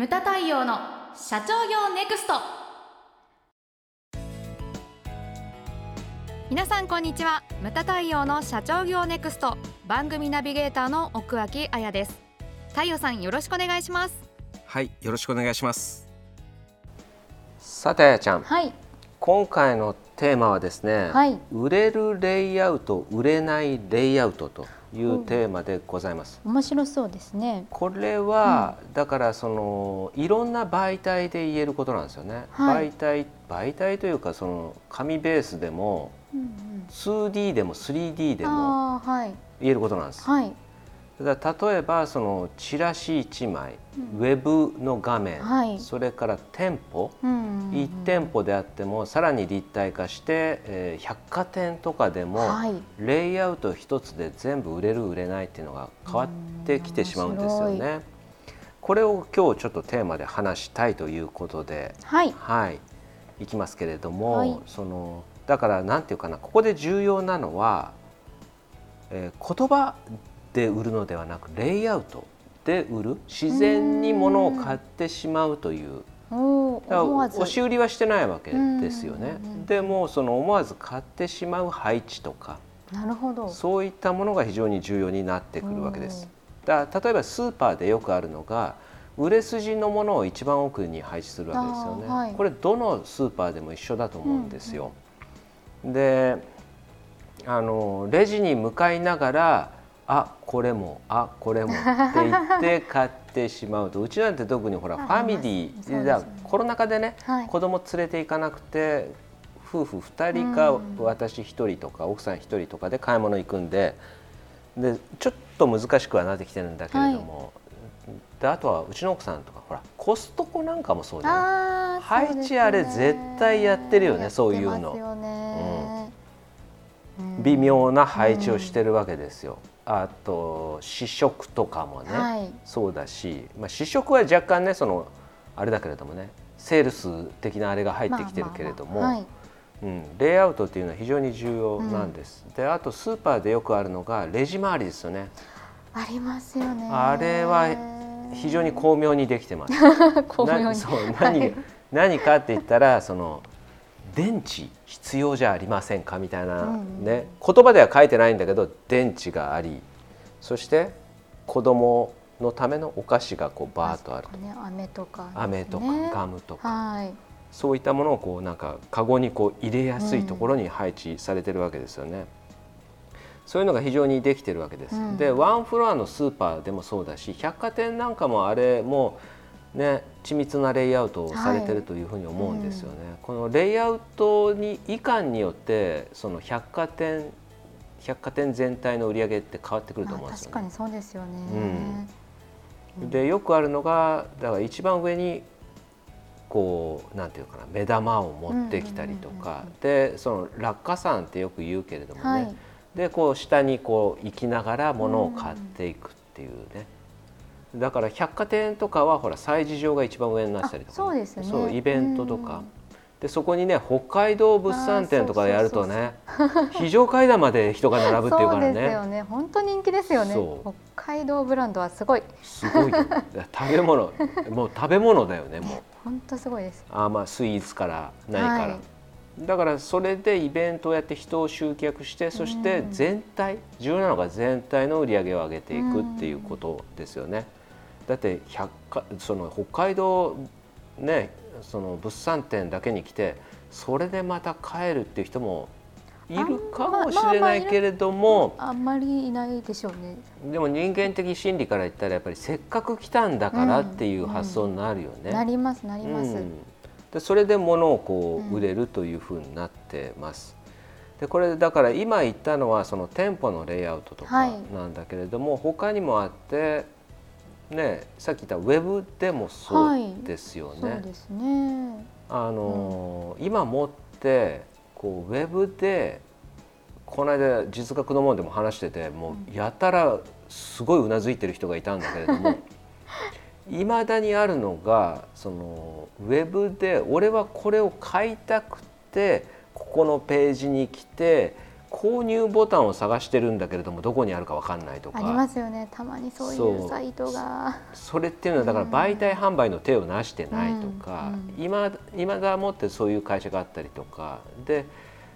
ムタ太陽の社長業ネクスト。皆さんこんにちは。ムタ太陽の社長業ネクスト。番組ナビゲーターの奥脇彩です。太陽さんよろしくお願いします。はいよろしくお願いします。さてあやちゃん。はい。今回のテーマはですね、はい。売れるレイアウト売れないレイアウトというテーマでございます。面白そうですねこれは、だからそのいろんな媒体で言えることなんですよね。はい媒体媒体というかその紙ベースでもうんうん 2D でも 3D でも言えることなんです。はいだ例えばそのチラシ1枚、ウェブの画面、はい。それから店舗、うんうんうん1店舗であってもさらに立体化して、えー百貨店とかでも、はい。レイアウト一つで全部売れる売れないっていうのが変わってきてしまうんですよね。これを今日ちょっとテーマで話したいということで、はい。はい、いきますけれども、はい。そのだからなんていうかなここで重要なのは、えー言葉で売るのではなくレイアウトで売る自然に物を買ってしまうという押し売りはしてないわけですよねうんうんうん。でもその思わず買ってしまう配置とかなるほどそういったものが非常に重要になってくるわけです。だ例えばスーパーでよくあるのが売れ筋のものを一番奥に配置するわけですよね。はいこれどのスーパーでも一緒だと思うんですよ。であのレジに向かいながらあこれもあこれもって言って買ってしまうと。うちなんて特にほらフあァミリーだコロナ禍でね、はい。子供連れて行かなくて夫婦2人かうん。私1人とか奥さん1人とかで買い物行くんででちょっと難しくはなってきてるんだけれども、であとはうちの奥さんとかほらコストコなんかもそうじゃない？配置あれ絶対やってるよねそういうの。微妙な配置をしてるわけですよ。あと試食とかもね、はいそうだし、まあ、試食は若干ねそのあれだけれどもねセールス的なあれが入ってきてるけれども、まあまあまあはいうん、レイアウトっていうのは非常に重要なんです。であとスーパーでよくあるのがレジ周りですよね。ありますよねあれは非常に巧妙にできてます。巧妙になそう何,、はい何かって言ったらその電池必要じゃありませんか？みたいな、うんね。言葉では書いてないんだけど電池がありそして子供のためのお菓子がこうバーッとあると、ね飴とかね。飴とかガムとか、はい。そういったものをこうなんかカゴにこう入れやすいところに配置されてるわけですよね。そういうのが非常にできてるわけです。うん。でワンフロアのスーパーでもそうだし百貨店なんかもあれもね緻密なレイアウトをされてるというふうに思うんですよね。このレイアウトに以下によってその百貨店百貨店全体の売り上げって変わってくると思うんまあですよね。確かにそうですよね。でよくあるのがだから一番上にこうなんていうかな目玉を持ってきたりとか。でその落下傘ってよく言うけれどもね、はい。でこう下にこう行きながら物を買っていくっていうね、だから百貨店とかはほら催事場が一番上になったりとか、あそうですよね。そうイベントとか。うん。でそこにね北海道物産展とかやるとね 非常階段まで人が並ぶっていうからそうですよね。ね本当人気ですよね。北海道ブランドはすごい。すごいよ。食べ物。もう食べ物だよねもう。本当すごいです。あまあスイーツから何から、はい。だからそれでイベントをやって人を集客してそしてうん。全体重要なのが全体の売り上げを上げていくっていうことですよね。だって百貨その北海道ねその物産展だけに来てそれでまた帰るっていう人もいるかもしれないけれども、あんまりいないでしょうねでも人間的心理から言ったらやっぱりせっかく来たんだからっていう発想になるよね。なりますなります、うんでそれで物をこう売れるというふうになってます。でこれだから今言ったのはその店舗のレイアウトとかなんだけれども、他にもあって、ね、さっき言ったウェブでもそうですよね。そうですね。あのー今もってこうウェブでこの間実学の門でも話しててもうやたらすごいうなずいてる人がいたんだけれども いまだにあるのがそのウェブで俺はこれを買いたくてここのページに来て購入ボタンを探してるんだけれどもどこにあるか分かんないとか。ありますよね。たまにそういうサイトが。それっていうのはだから媒体販売の手をなしてないとか、うんうん、今今だもってそういう会社があったりとか。で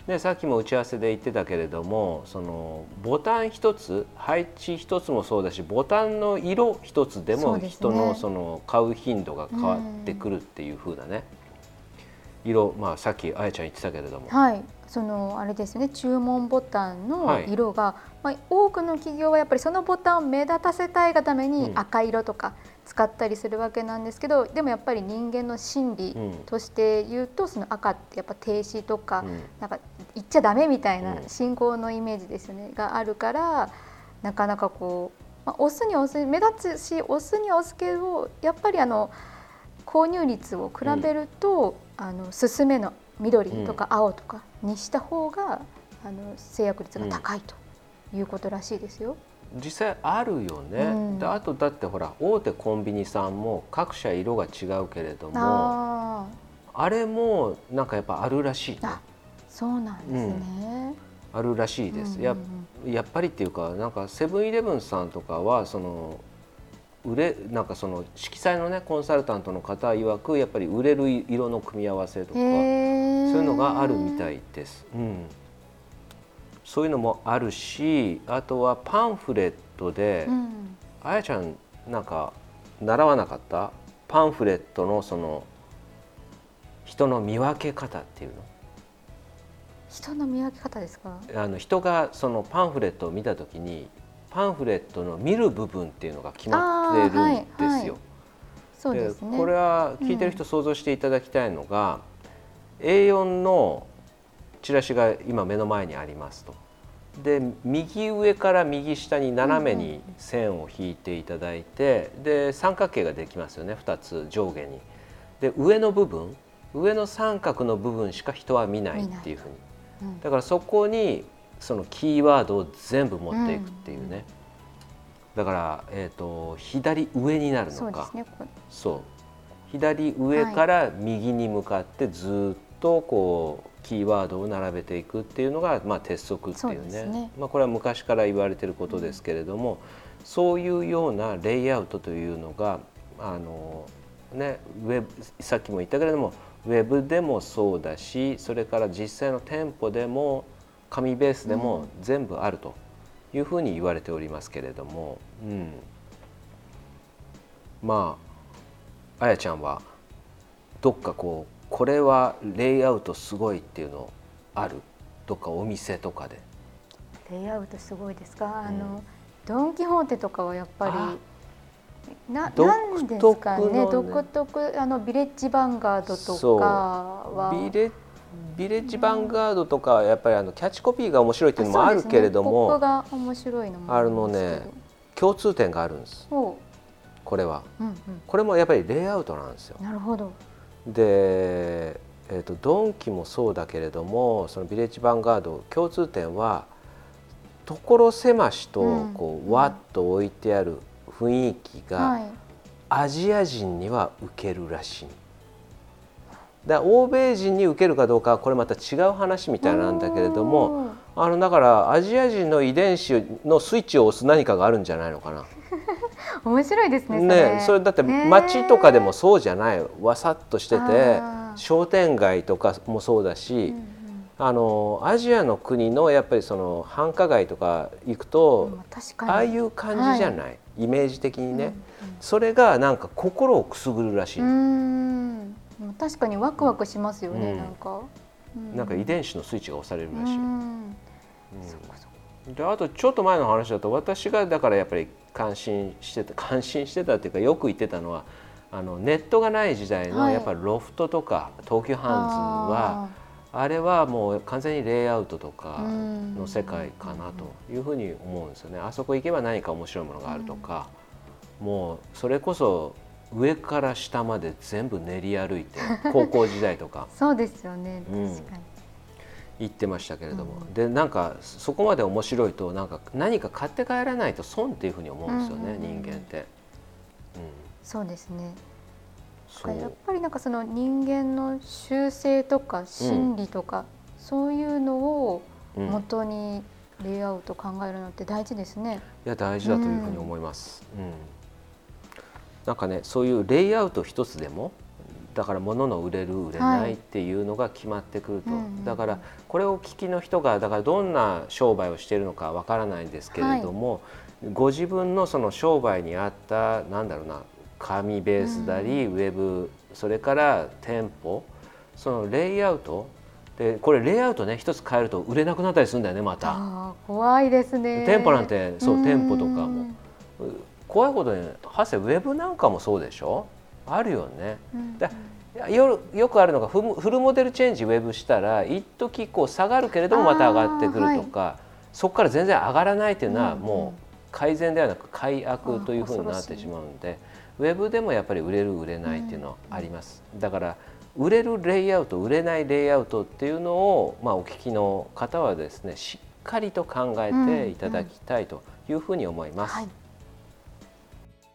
ね、さっきも打ち合わせで言ってたけれどもそのボタン一つ配置一つもそうだしボタンの色一つでも人のその買う頻度が変わってくるっていうふうなね、色、まあ、さっきあやちゃん言ってたけれども。はいそのあれですね注文ボタンの色が、はい、まあ、多くの企業はやっぱりそのボタンを目立たせたいがために赤色とか使ったりするわけなんですけど、うん、でもやっぱり人間の心理として言うと、その赤ってやっぱ停止とか、うん、なんか言っちゃダメみたいな信号のイメージですよね、があるからなかなかこう、まあ、押すに押す目立つし押すに押すけどやっぱりあの購入率を比べると、うん、あの進めの緑とか青とかにした方が、あの制約率が高いということらしいですよ。実際あるよね、うん、であとだってほら大手コンビニさんも各社色が違うけれどもあれもなんかやっぱあるらしい、ね、そうなんですね、うん、あるらしいです、ややっぱりっていうかなんかセブンイレブンさんとかはその売れなんかその色彩のねコンサルタントの方曰くやっぱり売れる色の組み合わせとかそういうのがあるみたいです。うん。そういうのもあるしあとはパンフレットで、うん、あやちゃんなんか習わなかった？パンフレットのその人の見分け方っていうの？人の見分け方ですか？あの人がそのパンフレットを見た時にパンフレットの見る部分っていうのが決まってるんですよ。はいはい、ですね、これは聞いてる人想像していただきたいのが、うん、A4 のチラシが今目の前にありますと。で右上から右下に斜めに線を引いていただいて、で三角形ができますよね2つ上下に。で上の部分上の三角の部分しか人は見ないっていうふうに、うん、だからそこにそのキーワードを全部持っていくっていうね、うん、だから、えーと、左上になるのか。そう、ね、左上から右に向かってずっとこうキーワードを並べていくっていうのが、まあ、鉄則っていうね、ね、まあ、これは昔から言われてることですけれども、うん、そういうようなレイアウトというのがあの、ね、ウェブさっきも言ったけれどもウェブでもそうだしそれから実際の店舗でも紙ベースでも全部あるというふうに言われておりますけれども、うん、まああやちゃんはどっかこうこれはレイアウトすごいっていうのある？どっかお店とかで。レイアウトすごいですか、あのドン・キホーテとかはやっぱりななんですかね、ね、独特あのビレッジヴァンガードとかは。ビレビレッジヴァンガードとかやっぱりあのキャッチコピーが面白いっていうのもあるけれども、ね、が面白いのもあるのね共通点があるんです。これは、うんうん、これもやっぱりレイアウトなんですよ。なるほど。で、えーと、ドンキもそうだけれどもそのビレッジヴァンガード共通点は所狭しとこう、うん、わっと置いてある雰囲気が、はい、アジア人には受けるらしい。だ欧米人に受けるかどうかはこれまた違う話みたいなんだけれどもあのだからアジア人の遺伝子のスイッチを押す何かがあるんじゃないのかな。面白いですねねそれだって街とかでもそうじゃない。わさっとしてて商店街とかもそうだし、うんうん、あのアジアの国のやっぱりその繁華街とか行くと、うん、ああいう感じじゃない、はい、イメージ的にね、うんうん、それがなんか心をくすぐるらしい。確かにワクワクしますよね、うん、なんか、なんか遺伝子のスイッチが押されるらしい。であとちょっと前の話だと私がだからやっぱり関心してた 関心してたっていうかよく言ってたのはあのネットがない時代のやっぱりロフトとか東急ハンズはあれはもう完全にレイアウトとかの世界かなというふうに思うんですよね。あそこ行けば何か面白いものがあるとか、もうそれこそ上から下まで全部練り歩いて 高校時代とか。そうですよね。確かに、言ってましたけれども、うん、でなんかそこまで面白いとなんか何か買って帰らないと損っていうふうに思うんですよね、うんうん、人間って、うん、そうですね。やっぱりなんかその人間の習性とか心理とか、そういうのを元にレイアウト考えるのって大事ですね。いや大事だというふうに思います。うん、なんかねそういうレイアウト一つでもだから物の売れる売れないっていうのが決まってくると、はい、だからこれを聞きの人がだからどんな商売をしているのかわからないんですけれども、はい、ご自分のその商売に合ったなんだろうな紙ベースなり、ウェブそれから店舗そのレイアウト。でこれレイアウトね一つ変えると売れなくなったりするんだよねまた。怖いですね。店舗なんてそう店舗とかも怖いことにはせウェブなんかもそうでしょ？あるよね、だよよくあるのがフフルモデルチェンジウェブしたら一時こう下がるけれどもまた上がってくるとか、はい、そこから全然上がらないっていうのはもう改善ではなく改悪というふうになってしまうのでウェブでもやっぱり売れる売れないっていうのはあります。だから売れるレイアウト売れないレイアウトっていうのを、まあ、お聞きの方はですねしっかりと考えていただきたいというふうに思います。うんうんはい、